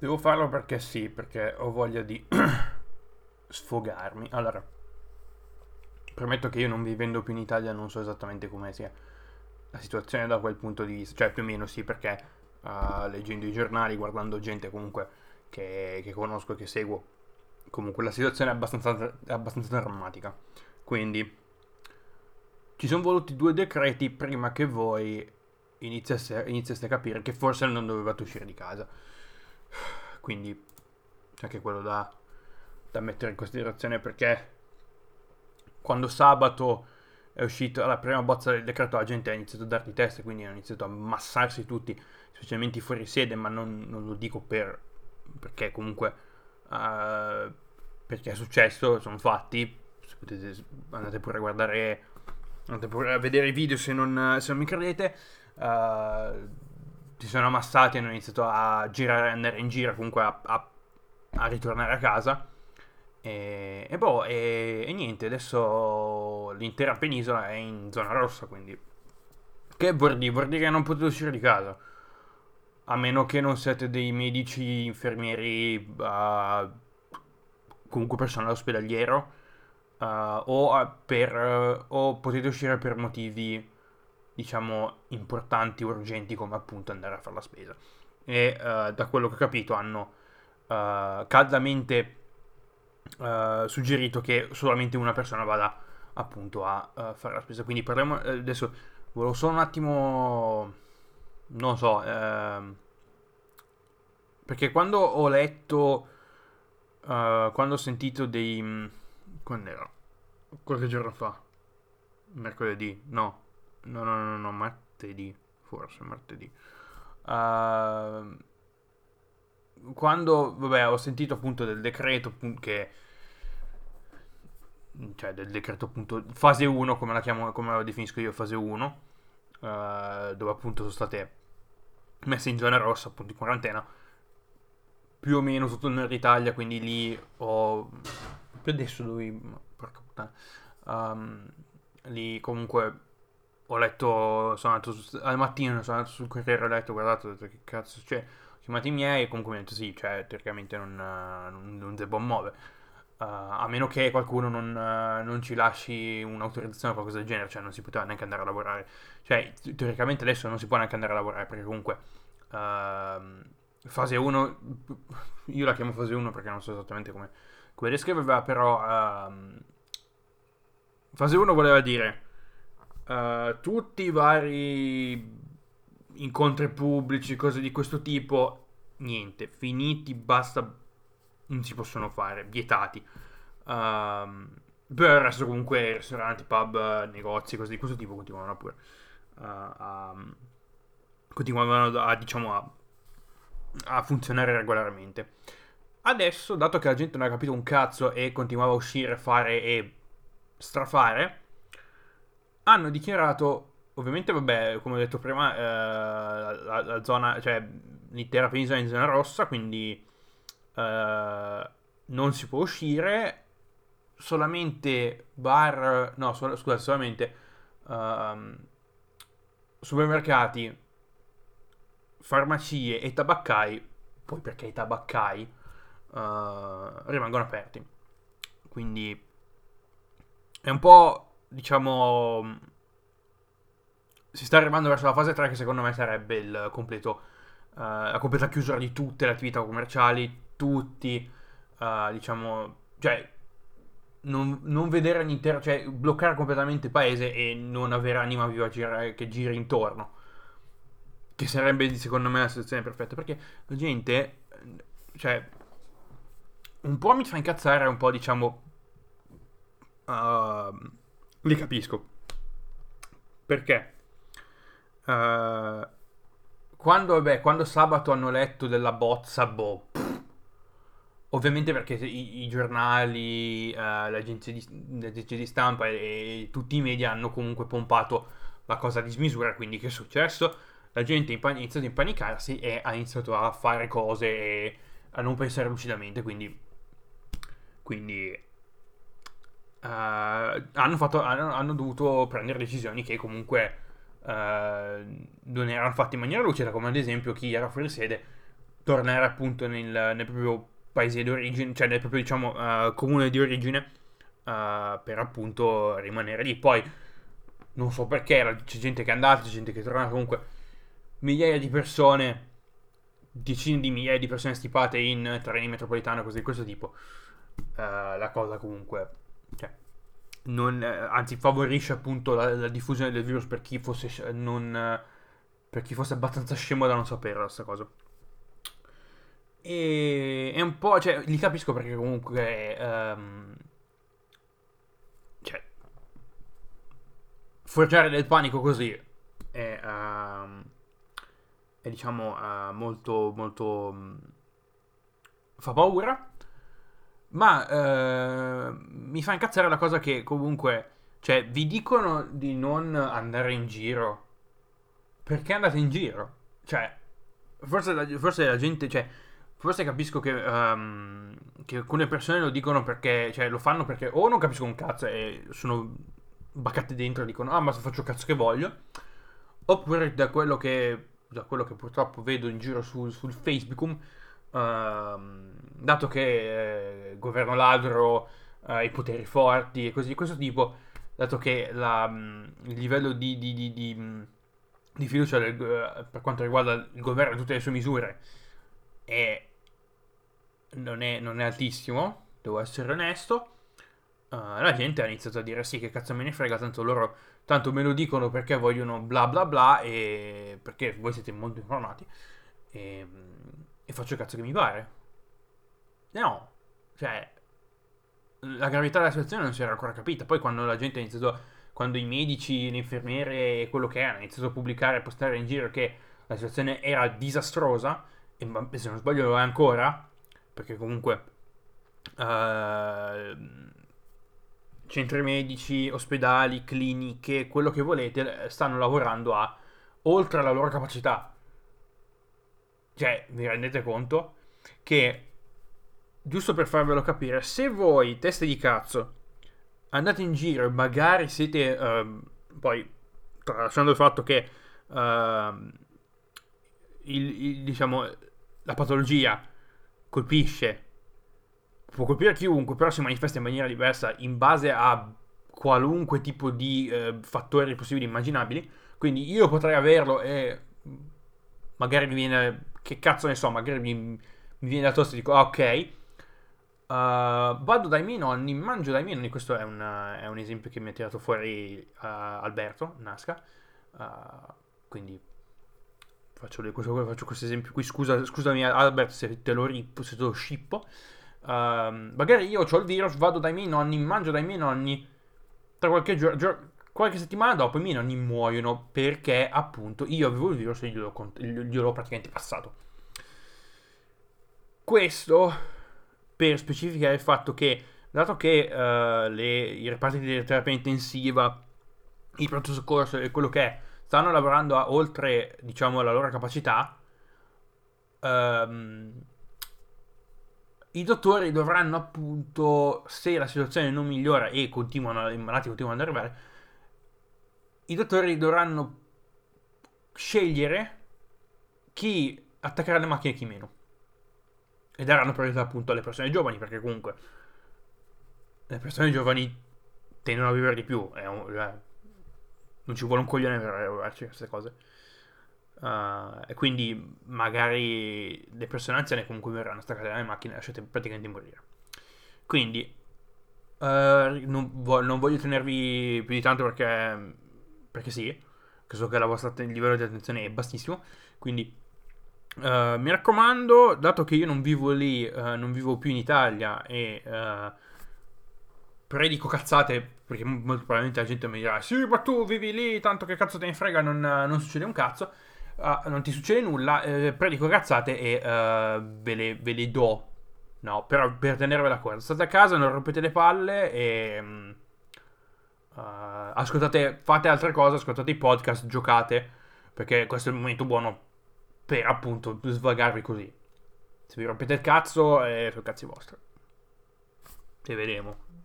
Devo farlo perché sì, perché ho voglia di sfogarmi. Allora, premetto che io non vivendo più in Italia non so esattamente come sia la situazione da quel punto di vista, cioè più o meno sì, perché uh, leggendo i giornali, guardando gente comunque che, che conosco e che seguo, comunque la situazione è abbastanza, abbastanza drammatica. Quindi ci sono voluti due decreti prima che voi iniziaste, iniziaste a capire che forse non dovevate uscire di casa. Quindi c'è anche quello da, da mettere in considerazione perché quando sabato è uscita la prima bozza del decreto la gente ha iniziato a darti testa, quindi hanno iniziato a ammassarsi tutti, specialmente fuori sede, ma non, non lo dico per, perché comunque uh, perché è successo, sono fatti, potete, andate pure a guardare, andate pure a vedere i video se non, se non mi credete, uh, si sono ammassati e hanno iniziato a girare, andare in giro, comunque a, a, a ritornare a casa. E, e boh, e, e, niente, adesso l'intera penisola è in zona rossa, quindi... Che vuol dire? Vuol dire che non potete uscire di casa. A meno che non siete dei medici, infermieri, uh, comunque personale ospedaliero, uh, o, per, uh, o potete uscire per motivi, diciamo, importanti, urgenti, come appunto andare a fare la spesa. E da quello che ho capito hanno caldamente uh, suggerito che solamente una persona vada appunto a uh, fare la spesa. Quindi parliamo adesso. Volevo solo un attimo. Non so. Ehm, perché quando ho letto. Uh, quando ho sentito dei. Quando era? Qualche giorno fa. Mercoledì. No. No, no, no, no, martedì. Forse martedì. Uh, quando vabbè, ho sentito appunto del decreto che cioè del decreto appunto fase 1 come la chiamo come la definisco io fase 1 eh, dove appunto sono state messe in zona rossa appunto in quarantena più o meno tutto il nord Italia quindi lì ho più adesso dove porca puttana um, lì comunque ho letto sono andato su, al mattino sono andato sul Corriere ho letto guardate ho detto che cazzo c'è ho chiamato i miei e comunque mi hanno detto sì cioè teoricamente non, non, non devo muovere Uh, a meno che qualcuno non, uh, non, ci lasci un'autorizzazione o qualcosa del genere, cioè non si poteva neanche andare a lavorare. Cioè, teoricamente adesso non si può neanche andare a lavorare perché comunque uh, fase 1, io la chiamo fase 1 perché non so esattamente come, come descriverla, però ehm, fase 1 voleva dire eh, tutti i vari incontri pubblici, cose di questo tipo, niente, finiti, basta non si possono fare, vietati. Um, per il resto comunque ristoranti, pub, negozi, cose di questo tipo continuavano pure uh, a, continuavano a, diciamo, a, a funzionare regolarmente. Adesso, dato che la gente non ha capito un cazzo e continuava a uscire, fare e strafare, hanno dichiarato, ovviamente, vabbè, come ho detto prima, eh, la, la, zona, cioè l'intera penisola è in zona rossa, quindi eh, non si può uscire, solamente bar, no, so, scusa, solamente uh, supermercati, farmacie e tabaccai, poi perché i tabaccai uh, rimangono aperti. Quindi è un po', diciamo, si sta arrivando verso la fase 3 che secondo me sarebbe il completo, uh, la completa chiusura di tutte le attività commerciali, tutti, uh, diciamo, cioè, non, non, vedere l'intero, cioè, bloccare completamente il paese e non avere anima viva che giri intorno. Che sarebbe, secondo me, la situazione perfetta. Perché la gente, cioè, un po' mi fa incazzare, un po', diciamo, uh, li capisco. Perché? Uh, quando, vabbè, quando sabato hanno letto della bozza, boh, Ovviamente perché i, i giornali, uh, le, agenzie di, le, di, stampa e, e, tutti i media hanno comunque pompato la cosa a dismisura, quindi che è successo? La gente ha iniziato a impanicarsi e ha iniziato a fare cose e a non pensare lucidamente, quindi, quindi uh, hanno, fatto, hanno, hanno, dovuto prendere decisioni che comunque uh, non erano fatte in maniera lucida, come ad esempio chi era fuori sede tornare appunto nel, nel proprio paese di origine, cioè nel proprio diciamo uh, comune di origine per appunto rimanere lì. Poi non so perché, c'è gente che è andata, c'è gente che è tornata, comunque migliaia di persone, decine di migliaia di persone stipate in terreni metropolitani, cose di questo tipo. Uh, la cosa comunque, cioè, non, anzi favorisce appunto la, la, diffusione del virus per chi fosse non per chi fosse abbastanza scemo da non sapere questa cosa. E è un po', cioè, li capisco perché comunque um, cioè forgiare del panico così è, uh, è diciamo uh, molto molto um, fa paura ma uh, mi fa incazzare la cosa che comunque cioè vi dicono di non andare in giro. Perché andate in giro? Cioè forse la, forse la gente cioè forse capisco che, um, che, alcune persone lo dicono perché cioè lo fanno perché o non capiscono un cazzo e sono baccate dentro e dicono ah ma se faccio cazzo che voglio. Oppure da quello che da quello che purtroppo vedo in giro sul, sul Facebook uh, dato che eh, governo ladro uh, i poteri forti e così di questo tipo dato che la, um, il livello di, di, di, di, di fiducia del, uh, per quanto riguarda il governo e tutte le sue misure è, non, è, non è altissimo devo essere onesto. Uh, la gente ha iniziato a dire sì che cazzo me ne frega, tanto loro tanto me lo dicono perché vogliono bla bla bla e perché voi siete molto informati. E, e faccio il cazzo che mi pare. No, cioè la gravità della situazione non si era ancora capita. Poi quando la gente ha iniziato, quando i medici, le infermiere e quello che è hanno iniziato a pubblicare e postare in giro che la situazione era disastrosa, e se non sbaglio lo è ancora, perché comunque uh, centri medici, ospedali, cliniche, quello che volete, stanno lavorando a oltre la loro capacità. Cioè, vi rendete conto che, giusto per farvelo capire, se voi, teste di cazzo, andate in giro e magari siete, uh, poi, tralasciando il fatto che, uh, il, il, diciamo, la patologia colpisce può colpire chiunque, però si manifesta in maniera diversa in base a qualunque tipo di eh, fattori possibili immaginabili. Quindi io potrei averlo e magari mi viene, che cazzo ne so, magari mi, mi viene da tosto e dico, ah, ok, uh, vado dai miei nonni, mangio dai miei nonni, questo è un, è un esempio che mi ha tirato fuori uh, Alberto Nasca, uh, quindi faccio, questo, faccio questo esempio qui, Scusa, scusami Albert se te lo, rip, se te lo scippo, magari io ho il virus, vado dai miei nonni, mangio dai miei nonni. Tra qualche giorno, gior- qualche settimana dopo i miei nonni muoiono perché appunto io avevo il virus e glielo, gliel'ho praticamente passato. Questo per specificare il fatto che, dato che uh, le, i reparti di terapia intensiva, il pronto soccorso e quello che è, stanno lavorando a oltre, diciamo, la loro capacità, um, i dottori dovranno appunto, se la situazione non migliora e continuano, i malati continuano ad arrivare, i dottori dovranno scegliere chi attaccare le macchine e chi meno. E daranno priorità appunto alle persone giovani, perché comunque le persone giovani tendono a vivere di più. Un, cioè, non ci vuole un coglione per arrivarci a queste cose. Uh, e quindi magari le persone anziane comunque verranno staccate dalle macchine e lasciate praticamente morire. Quindi uh, non, vo- non, voglio tenervi più di tanto perché, perché sì, so che il vostro livello di attenzione è bassissimo. Quindi uh, mi raccomando, dato che io non vivo lì, non vivo più in Italia e predico cazzate perché molto probabilmente la gente mi dirà sì ma tu vivi lì tanto che cazzo te ne frega non, non succede un cazzo ah, non ti succede nulla, predico cazzate e uh, ve, le, ve, le, do. No, però per tenervela corta. State a casa, non rompete le palle e... Uh, ascoltate, fate altre cose, ascoltate i podcast, giocate, perché questo è il momento buono per appunto svagarvi così. Se vi rompete il cazzo, eh, sono cazzi vostri. Ci vedremo.